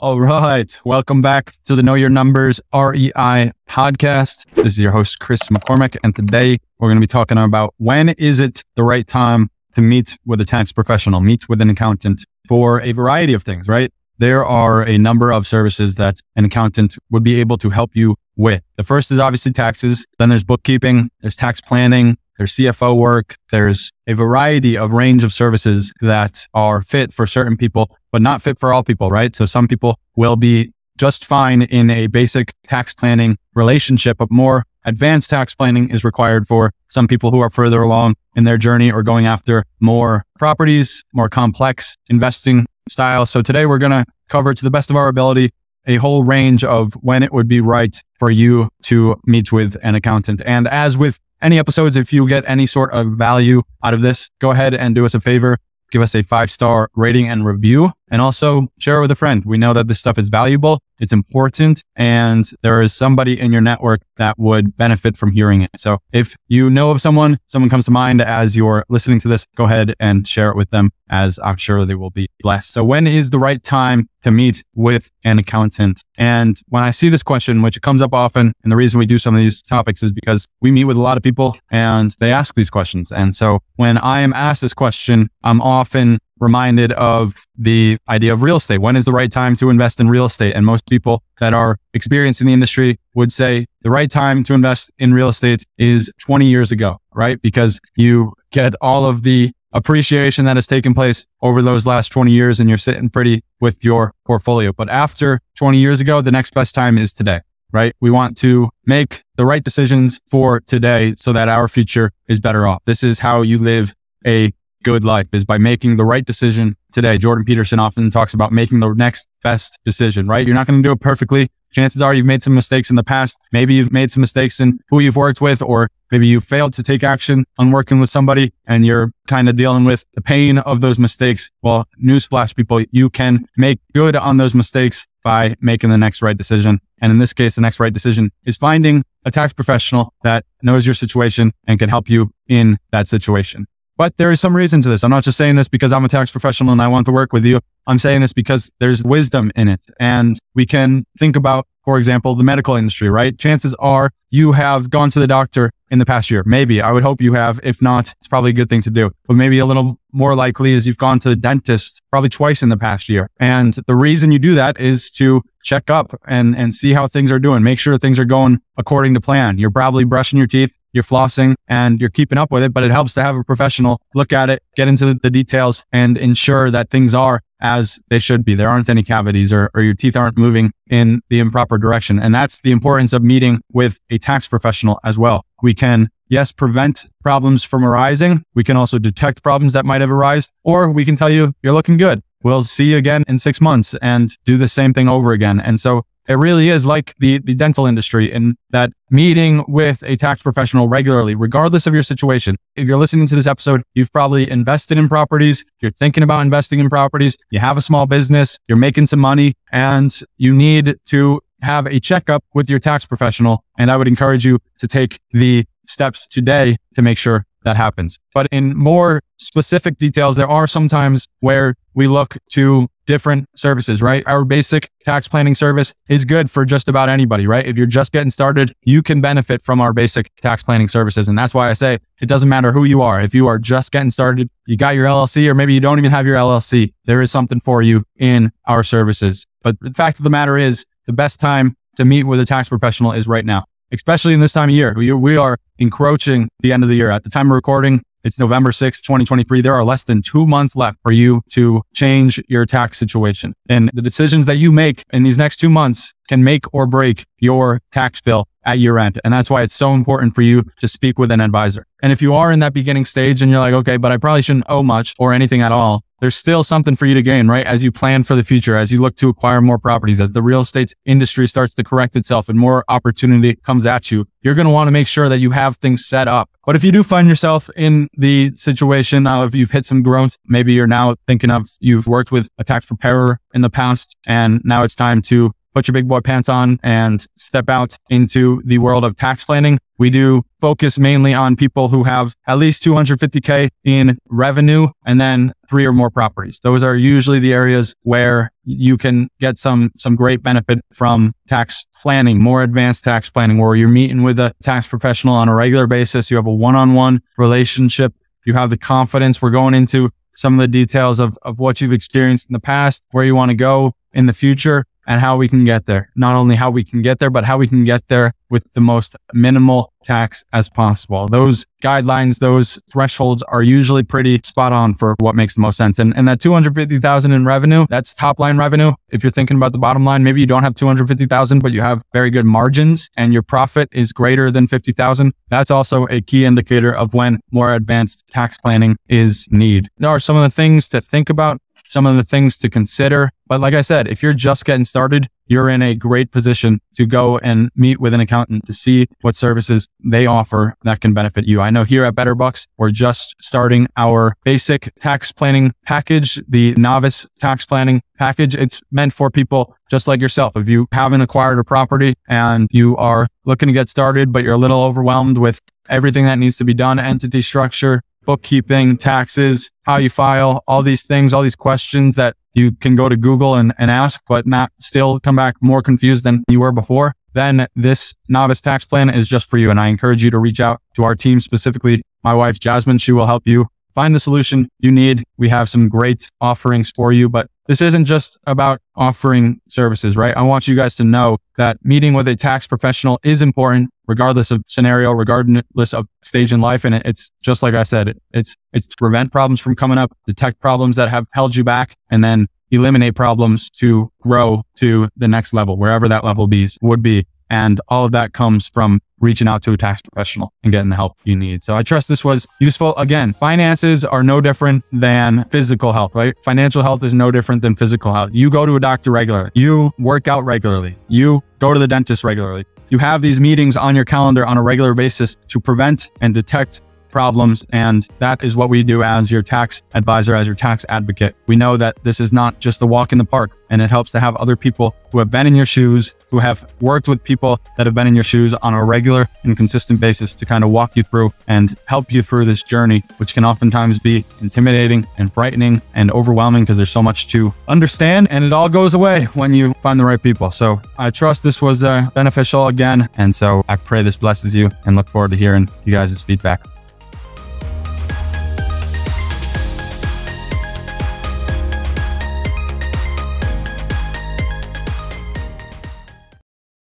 All right. Welcome back to the Know Your Numbers REI podcast. This is your host, Chris McCormack. And today we're going to be talking about when is it the right time to meet with a tax professional, meet with an accountant for a variety of things, right? There are a number of services that an accountant would be able to help you with. The first is obviously taxes. Then there's bookkeeping. There's tax planning. There's CFO work. There's a variety of range of services that are fit for certain people, but not fit for all people, right? So some people will be just fine in a basic tax planning relationship, but more advanced tax planning is required for some people who are further along in their journey or going after more properties, more complex investing style. So today we're going to cover to the best of our ability a whole range of when it would be right for you to meet with an accountant. And as with any episodes, if you get any sort of value out of this, go ahead and do us a favor. Give us a five star rating and review and also share it with a friend. We know that this stuff is valuable. It's important and there is somebody in your network that would benefit from hearing it. So if you know of someone, someone comes to mind as you're listening to this, go ahead and share it with them as I'm sure they will be blessed. So when is the right time to meet with an accountant? And when I see this question, which comes up often, and the reason we do some of these topics is because we meet with a lot of people and they ask these questions. And so when I am asked this question, I'm often reminded of the idea of real estate. When is the right time to invest in real estate? And most people that are experienced in the industry would say the right time to invest in real estate is 20 years ago, right? Because you get all of the appreciation that has taken place over those last 20 years and you're sitting pretty with your portfolio. But after 20 years ago, the next best time is today, right? We want to make the right decisions for today so that our future is better off. This is how you live a good life is by making the right decision today. Jordan Peterson often talks about making the next best decision, right? You're not going to do it perfectly. Chances are you've made some mistakes in the past. Maybe you've made some mistakes in who you've worked with, or maybe you failed to take action on working with somebody and you're kind of dealing with the pain of those mistakes. Well, newsflash people, you can make good on those mistakes by making the next right decision. And in this case, the next right decision is finding a tax professional that knows your situation and can help you in that situation. But there is some reason to this. I'm not just saying this because I'm a tax professional and I want to work with you. I'm saying this because there's wisdom in it. And we can think about, for example, the medical industry, right? Chances are you have gone to the doctor in the past year. Maybe I would hope you have. If not, it's probably a good thing to do. But maybe a little more likely is you've gone to the dentist probably twice in the past year. And the reason you do that is to check up and, and see how things are doing. Make sure things are going according to plan. You're probably brushing your teeth you're flossing and you're keeping up with it, but it helps to have a professional look at it, get into the details and ensure that things are as they should be. There aren't any cavities or, or your teeth aren't moving in the improper direction. And that's the importance of meeting with a tax professional as well. We can, yes, prevent problems from arising. We can also detect problems that might have arisen, or we can tell you you're looking good. We'll see you again in six months and do the same thing over again. And so it really is like the, the dental industry in that meeting with a tax professional regularly, regardless of your situation. If you're listening to this episode, you've probably invested in properties. You're thinking about investing in properties. You have a small business. You're making some money and you need to have a checkup with your tax professional. And I would encourage you to take the steps today to make sure that happens. But in more specific details, there are sometimes where we look to different services, right? Our basic tax planning service is good for just about anybody, right? If you're just getting started, you can benefit from our basic tax planning services. And that's why I say it doesn't matter who you are. If you are just getting started, you got your LLC, or maybe you don't even have your LLC, there is something for you in our services. But the fact of the matter is, the best time to meet with a tax professional is right now especially in this time of year. We, we are encroaching the end of the year. At the time of recording, it's November 6th, 2023. There are less than two months left for you to change your tax situation. And the decisions that you make in these next two months can make or break your tax bill at year end. And that's why it's so important for you to speak with an advisor. And if you are in that beginning stage and you're like, okay, but I probably shouldn't owe much or anything at all, there's still something for you to gain, right? As you plan for the future, as you look to acquire more properties, as the real estate industry starts to correct itself and more opportunity comes at you, you're going to want to make sure that you have things set up. But if you do find yourself in the situation if you've hit some growth, maybe you're now thinking of you've worked with a tax preparer in the past and now it's time to put your big boy pants on and step out into the world of tax planning. We do focus mainly on people who have at least 250K in revenue and then three or more properties. Those are usually the areas where you can get some, some great benefit from tax planning, more advanced tax planning, where you're meeting with a tax professional on a regular basis. You have a one-on-one relationship. You have the confidence. We're going into some of the details of, of what you've experienced in the past, where you want to go in the future and how we can get there. Not only how we can get there, but how we can get there with the most minimal tax as possible. Those guidelines, those thresholds are usually pretty spot on for what makes the most sense. And, and that 250,000 in revenue, that's top line revenue. If you're thinking about the bottom line, maybe you don't have 250,000, but you have very good margins and your profit is greater than 50,000. That's also a key indicator of when more advanced tax planning is need. There are some of the things to think about some of the things to consider. But like I said, if you're just getting started, you're in a great position to go and meet with an accountant to see what services they offer that can benefit you. I know here at Better Books, we're just starting our basic tax planning package, the novice tax planning package. It's meant for people just like yourself. If you haven't acquired a property and you are looking to get started, but you're a little overwhelmed with everything that needs to be done, entity structure, bookkeeping, taxes, how you file, all these things, all these questions that you can go to Google and, and ask, but not still come back more confused than you were before, then this novice tax plan is just for you. And I encourage you to reach out to our team, specifically my wife, Jasmine. She will help you find the solution you need. We have some great offerings for you, but this isn't just about offering services, right? I want you guys to know that meeting with a tax professional is important regardless of scenario, regardless of stage in life. And it's just like I said, it's, it's to prevent problems from coming up, detect problems that have held you back, and then eliminate problems to grow to the next level, wherever that level be, would be. And all of that comes from reaching out to a tax professional and getting the help you need. So I trust this was useful. Again, finances are no different than physical health, right? Financial health is no different than physical health. You go to a doctor regularly. You work out regularly. You go to the dentist regularly. You have these meetings on your calendar on a regular basis to prevent and detect problems. And that is what we do as your tax advisor, as your tax advocate. We know that this is not just a walk in the park and it helps to have other people who have been in your shoes, who have worked with people that have been in your shoes on a regular and consistent basis to kind of walk you through and help you through this journey, which can oftentimes be intimidating and frightening and overwhelming because there's so much to understand and it all goes away when you find the right people. So I trust this was uh, beneficial again. And so I pray this blesses you and look forward to hearing you guys' feedback.